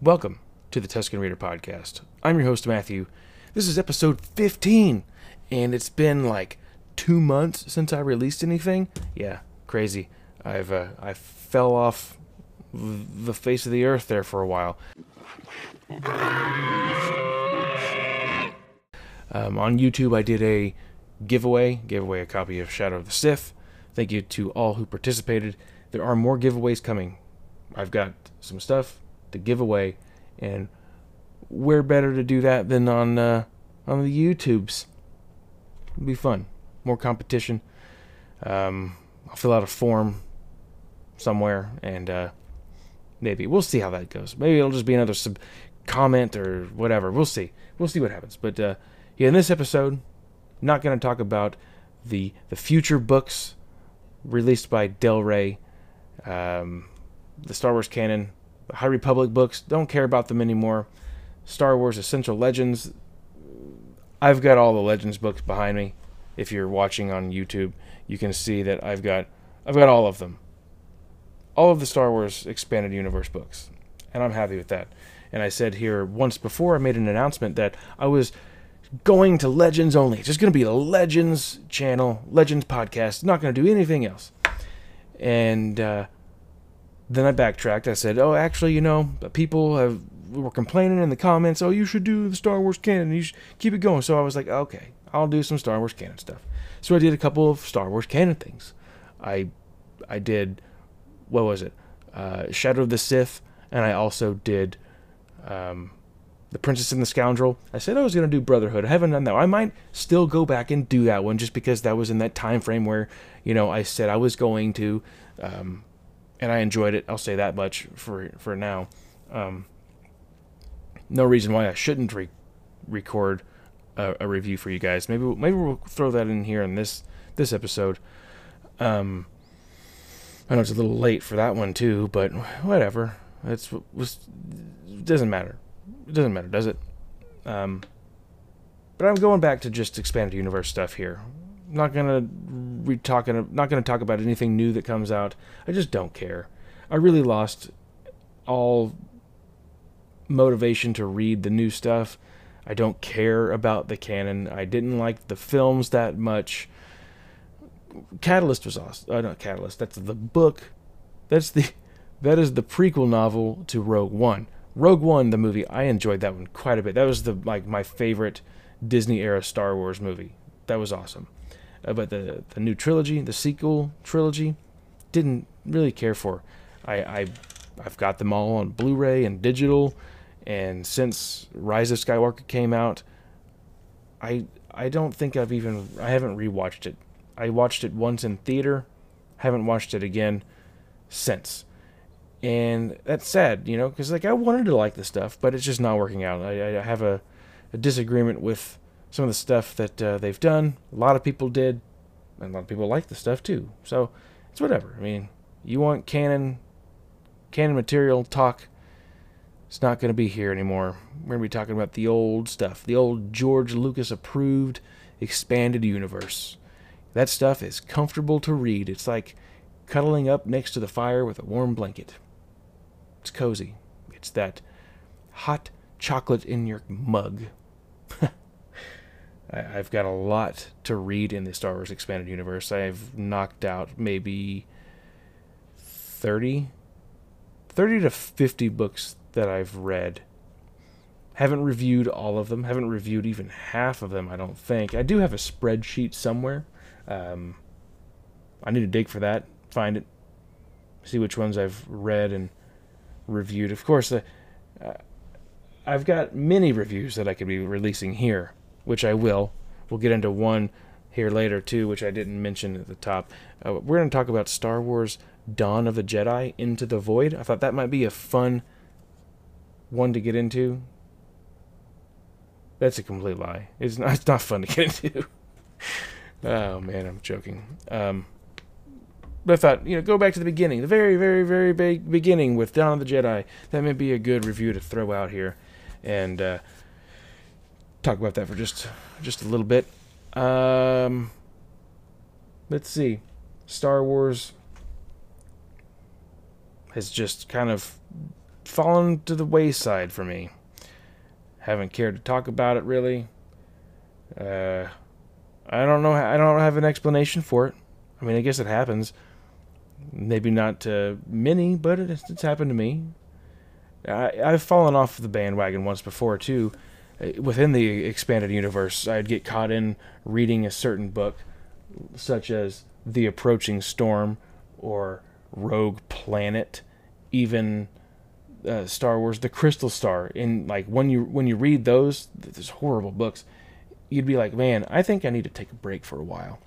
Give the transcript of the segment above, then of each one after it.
Welcome to the Tusken Reader Podcast. I'm your host, Matthew. This is episode 15, and it's been like two months since I released anything. Yeah, crazy. I've uh, I fell off the face of the earth there for a while. Um, on YouTube, I did a giveaway, gave away a copy of Shadow of the Sith. Thank you to all who participated. There are more giveaways coming. I've got some stuff to give away, and where better to do that than on uh, on the YouTubes? It'll be fun. More competition. Um, I'll fill out a form somewhere, and uh, maybe we'll see how that goes. Maybe it'll just be another sub comment or whatever. We'll see. We'll see what happens. But uh, yeah, in this episode, not going to talk about the the future books released by Del Rey, um, the Star Wars canon, the High Republic books. Don't care about them anymore. Star Wars Essential Legends. I've got all the Legends books behind me. If you're watching on YouTube, you can see that I've got I've got all of them. All of the Star Wars expanded universe books. And I'm happy with that. And I said here once before I made an announcement that I was going to Legends only. It's just going to be the Legends channel, Legends podcast. Not going to do anything else. And uh, then I backtracked. I said, "Oh, actually, you know, people have were complaining in the comments. Oh, you should do the Star Wars canon. You should keep it going." So I was like, "Okay, I'll do some Star Wars canon stuff." So I did a couple of Star Wars canon things. I I did what was it? Uh, Shadow of the Sith, and I also did um, the Princess and the Scoundrel. I said I was going to do Brotherhood. I haven't done that. I might still go back and do that one just because that was in that time frame where you know I said I was going to, um, and I enjoyed it. I'll say that much for for now. Um, no reason why I shouldn't re- record a, a, review for you guys. Maybe maybe we'll throw that in here in this this episode. Um, I know it's a little late for that one too, but whatever. It's was doesn't matter it doesn't matter, does it? Um, but I'm going back to just expanded universe stuff here. Not gonna re talking. Not gonna talk about anything new that comes out. I just don't care. I really lost all motivation to read the new stuff. I don't care about the canon. I didn't like the films that much. Catalyst was awesome. Uh, not Catalyst. That's the book. That's the that is the prequel novel to Rogue One. Rogue One, the movie, I enjoyed that one quite a bit. That was the like my favorite Disney era Star Wars movie. That was awesome. Uh, but the the new trilogy, the sequel trilogy, didn't really care for. I, I I've got them all on Blu-ray and digital, and since Rise of Skywalker came out, I I don't think I've even I haven't rewatched it. I watched it once in theater, haven't watched it again since and that's sad, you know, because like I wanted to like the stuff, but it's just not working out. I, I have a, a, disagreement with some of the stuff that uh, they've done. A lot of people did, and a lot of people like the stuff too. So it's whatever. I mean, you want canon, canon material talk. It's not going to be here anymore. We're going to be talking about the old stuff, the old George Lucas approved expanded universe. That stuff is comfortable to read. It's like cuddling up next to the fire with a warm blanket. It's cozy. It's that hot chocolate in your mug. I've got a lot to read in the Star Wars Expanded Universe. I've knocked out maybe 30, 30 to 50 books that I've read. Haven't reviewed all of them. Haven't reviewed even half of them, I don't think. I do have a spreadsheet somewhere. Um, I need to dig for that, find it, see which ones I've read and reviewed. Of course, uh, I've got many reviews that I could be releasing here, which I will. We'll get into one here later too, which I didn't mention at the top. Uh, we're going to talk about Star Wars: Dawn of the Jedi Into the Void. I thought that might be a fun one to get into. That's a complete lie. It's not. It's not fun to get into. oh man, I'm joking. Um, but I thought, you know, go back to the beginning, the very, very, very big beginning with Dawn of the Jedi. That may be a good review to throw out here, and uh, talk about that for just just a little bit. Um, let's see, Star Wars has just kind of fallen to the wayside for me. Haven't cared to talk about it really. Uh, I don't know. I don't have an explanation for it. I mean, I guess it happens. Maybe not to many, but it's, it's happened to me. I, I've fallen off the bandwagon once before too. Uh, within the expanded universe, I'd get caught in reading a certain book, such as The Approaching Storm or Rogue Planet, even uh, Star Wars: The Crystal Star. In like when you when you read those, those horrible books, you'd be like, man, I think I need to take a break for a while.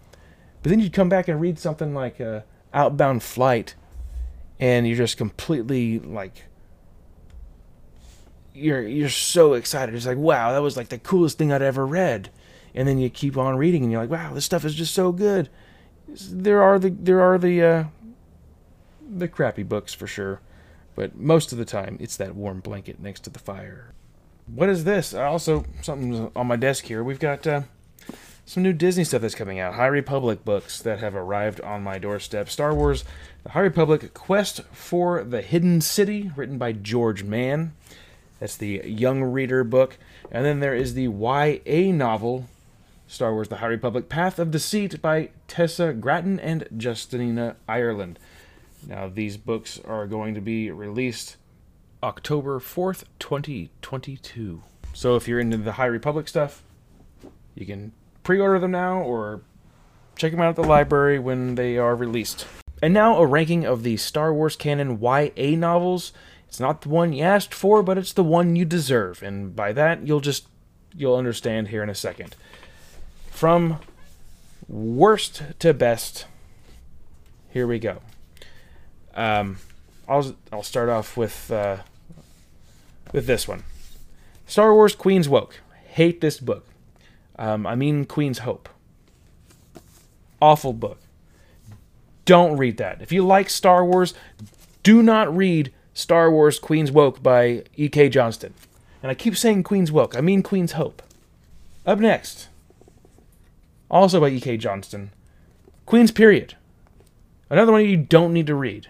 But then you'd come back and read something like uh, Outbound Flight, and you're just completely like you're you're so excited. It's like, wow, that was like the coolest thing I'd ever read. And then you keep on reading, and you're like, wow, this stuff is just so good. There are the there are the uh, the crappy books for sure, but most of the time it's that warm blanket next to the fire. What is this? Also, something on my desk here. We've got uh, some new Disney stuff that's coming out. High Republic books that have arrived on my doorstep. Star Wars: The High Republic Quest for the Hidden City, written by George Mann. That's the young reader book. And then there is the YA novel, Star Wars The High Republic Path of Deceit by Tessa Gratton and Justina Ireland. Now, these books are going to be released October 4th, 2022. So if you're into the High Republic stuff, you can pre order them now or check them out at the library when they are released. And now a ranking of the Star Wars canon YA novels it's not the one you asked for, but it's the one you deserve. And by that, you'll just you'll understand here in a second. From worst to best, here we go. Um, I'll I'll start off with uh, with this one. Star Wars Queen's Woke. Hate this book. Um, I mean Queen's Hope. Awful book. Don't read that. If you like Star Wars, do not read Star Wars Queen's Woke by E.K. Johnston. And I keep saying Queen's Woke, I mean Queen's Hope. Up next, also by E.K. Johnston, Queen's Period. Another one you don't need to read.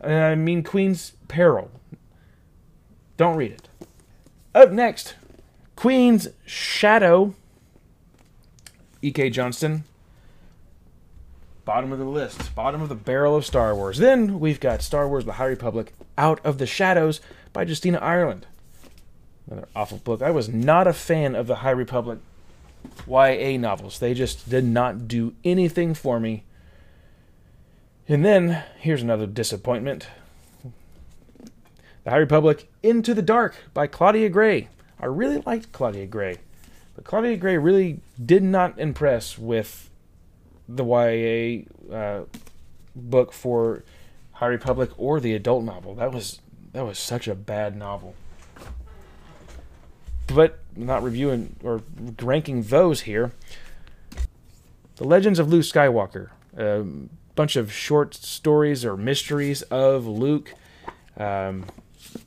And I mean Queen's Peril. Don't read it. Up next, Queen's Shadow. E.K. Johnston. Bottom of the list, bottom of the barrel of Star Wars. Then we've got Star Wars The High Republic Out of the Shadows by Justina Ireland. Another awful book. I was not a fan of the High Republic YA novels. They just did not do anything for me. And then here's another disappointment. The High Republic Into the Dark by Claudia Gray. I really liked Claudia Gray, but Claudia Gray really did not impress with the YA uh, book for High Republic or the adult novel. That was that was such a bad novel. But not reviewing or ranking those here. The Legends of Luke Skywalker, a bunch of short stories or mysteries of Luke. Um,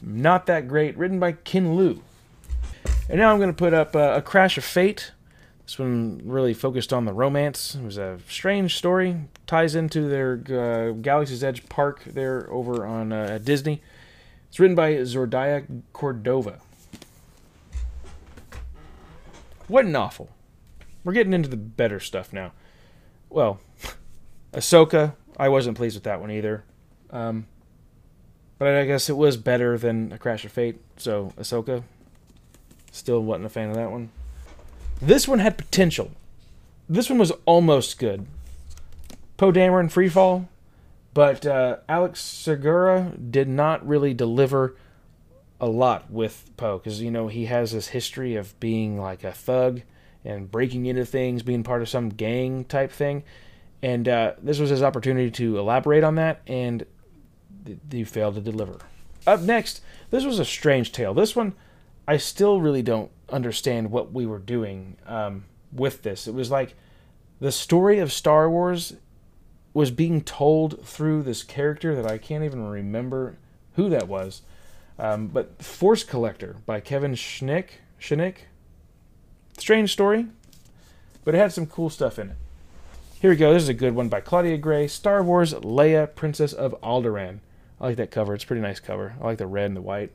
not that great, written by Ken Liu. And now I'm going to put up uh, A Crash of Fate this one really focused on the romance. It was a strange story. Ties into their uh, Galaxy's Edge park there over on uh, Disney. It's written by Zordia Cordova. What an awful. We're getting into the better stuff now. Well, Ahsoka, I wasn't pleased with that one either. Um, but I guess it was better than A Crash of Fate, so Ahsoka. Still wasn't a fan of that one. This one had potential. This one was almost good. Poe Dameron Freefall, but uh, Alex Segura did not really deliver a lot with Poe because you know he has this history of being like a thug and breaking into things, being part of some gang type thing, and uh, this was his opportunity to elaborate on that, and he failed to deliver. Up next, this was a strange tale. This one, I still really don't understand what we were doing um, with this. It was like the story of Star Wars was being told through this character that I can't even remember who that was. Um, but Force Collector by Kevin Schnick. Schnick. Strange story, but it had some cool stuff in it. Here we go. This is a good one by Claudia Gray. Star Wars Leia, Princess of Alderaan. I like that cover. It's pretty nice cover. I like the red and the white.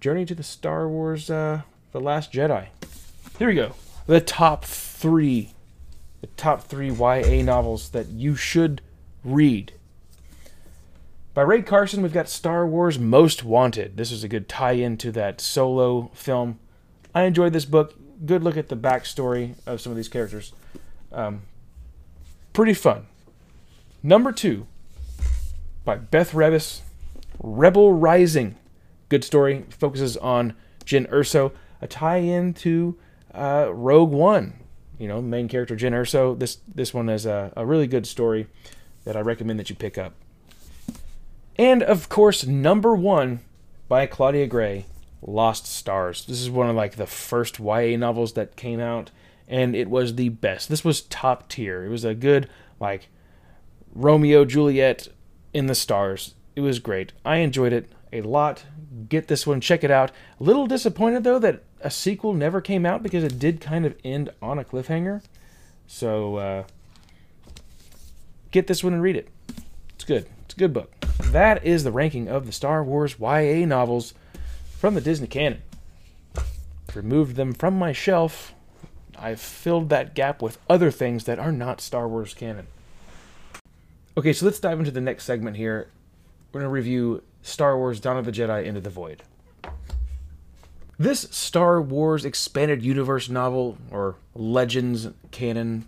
Journey to the Star Wars uh, The Last Jedi. Here we go. The top three. The top three YA novels that you should read. By Rae Carson, we've got Star Wars Most Wanted. This is a good tie in to that solo film. I enjoyed this book. Good look at the backstory of some of these characters. Um, pretty fun. Number two, by Beth Revis, Rebel Rising. Good story. Focuses on Jyn Erso, a tie-in to uh, Rogue One. You know, main character Jyn Erso. This this one is a, a really good story that I recommend that you pick up. And of course, number one by Claudia Gray, Lost Stars. This is one of like the first YA novels that came out, and it was the best. This was top tier. It was a good like Romeo Juliet in the stars. It was great. I enjoyed it a lot. Get this one, check it out. A little disappointed though that a sequel never came out because it did kind of end on a cliffhanger. So uh, get this one and read it. It's good. It's a good book. That is the ranking of the Star Wars YA novels from the Disney canon. Removed them from my shelf. I've filled that gap with other things that are not Star Wars canon. Okay, so let's dive into the next segment here. We're going to review Star Wars Dawn of the Jedi Into the Void. This Star Wars expanded universe novel, or Legends canon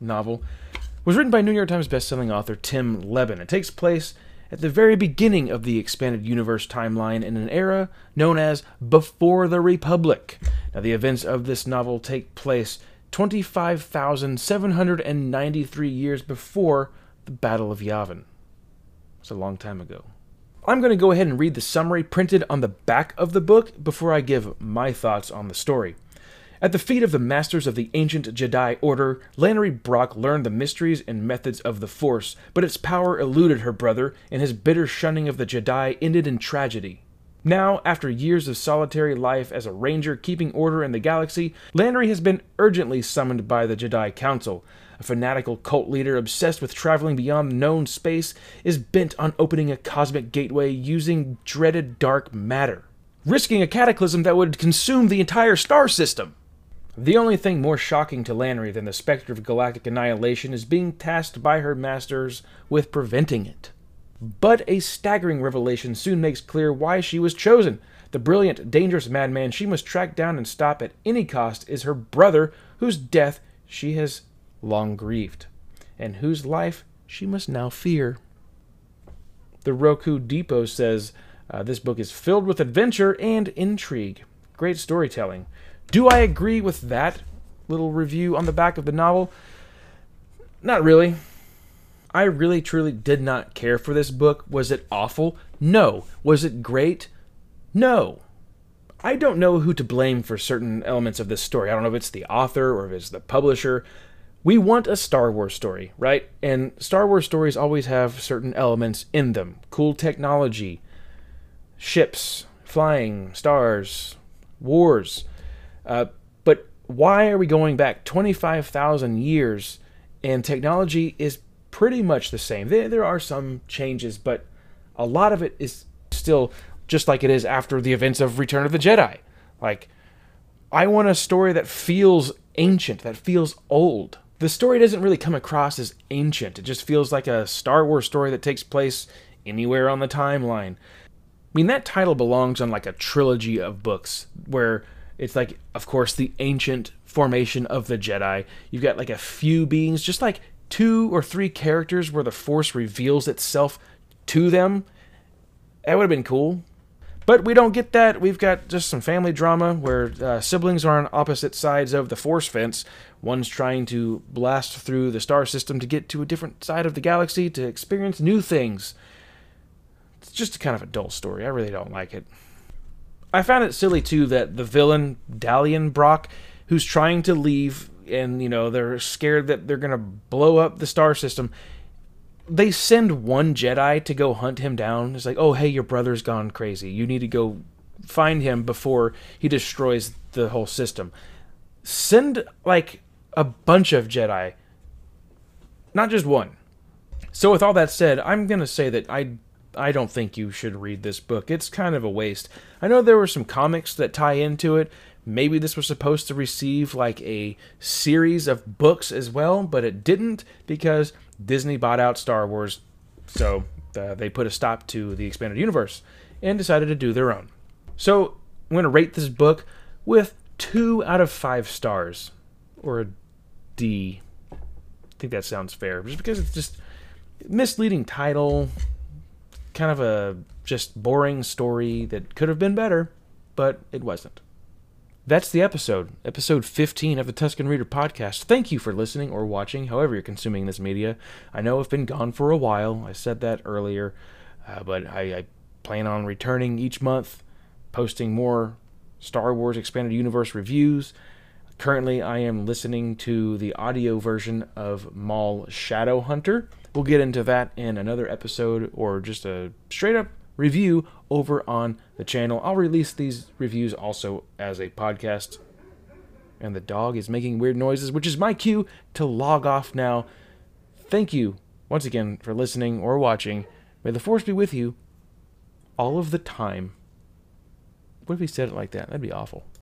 novel, was written by New York Times bestselling author Tim Lebbon. It takes place at the very beginning of the expanded universe timeline in an era known as Before the Republic. Now, the events of this novel take place 25,793 years before the Battle of Yavin. It's a long time ago. I'm going to go ahead and read the summary printed on the back of the book before I give my thoughts on the story. At the feet of the masters of the ancient Jedi Order, Lanoree Brock learned the mysteries and methods of the Force, but its power eluded her brother, and his bitter shunning of the Jedi ended in tragedy. Now, after years of solitary life as a ranger keeping order in the galaxy, Lanoree has been urgently summoned by the Jedi Council. A fanatical cult leader obsessed with traveling beyond known space is bent on opening a cosmic gateway using dreaded dark matter, risking a cataclysm that would consume the entire star system. The only thing more shocking to Lanoree than the specter of galactic annihilation is being tasked by her masters with preventing it. But a staggering revelation soon makes clear why she was chosen. The brilliant, dangerous madman she must track down and stop at any cost is her brother, whose death she has long grieved, and whose life she must now fear. The Roku Depot says uh, this book is filled with adventure and intrigue. Great storytelling. Do I agree with that little review on the back of the novel? Not really. I really truly did not care for this book. Was it awful? No. Was it great? No. I don't know who to blame for certain elements of this story. I don't know if it's the author or if it's the publisher. We want a Star Wars story, right? And Star Wars stories always have certain elements in them cool technology, ships, flying, stars, wars. Uh, but why are we going back 25,000 years and technology is pretty much the same? There, there are some changes, but a lot of it is still just like it is after the events of Return of the Jedi. Like, I want a story that feels ancient, that feels old. The story doesn't really come across as ancient. It just feels like a Star Wars story that takes place anywhere on the timeline. I mean, that title belongs on like a trilogy of books where it's like, of course, the ancient formation of the Jedi. You've got like a few beings, just like two or three characters where the Force reveals itself to them. That would have been cool. But we don't get that. We've got just some family drama where uh, siblings are on opposite sides of the Force fence. One's trying to blast through the star system to get to a different side of the galaxy to experience new things. It's just kind of a dull story. I really don't like it. I found it silly too that the villain Dalien Brock, who's trying to leave, and you know they're scared that they're gonna blow up the star system. They send one Jedi to go hunt him down. It's like, oh hey, your brother's gone crazy. You need to go find him before he destroys the whole system. Send like a bunch of Jedi, not just one. So with all that said, I'm gonna say that I I don't think you should read this book. It's kind of a waste. I know there were some comics that tie into it. Maybe this was supposed to receive like a series of books as well, but it didn't because Disney bought out Star Wars. So uh, they put a stop to the expanded universe and decided to do their own. So I'm going to rate this book with two out of five stars, or a D. I think that sounds fair, just because it's just misleading title, kind of a just boring story that could have been better, but it wasn't. That's the episode, episode 15 of the Tusken Reader podcast. Thank you for listening or watching, however you're consuming this media. I know I've been gone for a while. I said that earlier, uh, but I, I plan on returning each month, posting more Star Wars Expanded Universe reviews. Currently, I am listening to the audio version of Maul Shadowhunter. We'll get into that in another episode or just a straight up review over on the channel. I'll release these reviews also as a podcast. And the dog is making weird noises, which is my cue to log off now. Thank you once again for listening or watching. May the force be with you all of the time. What if he said it like that? That'd be awful.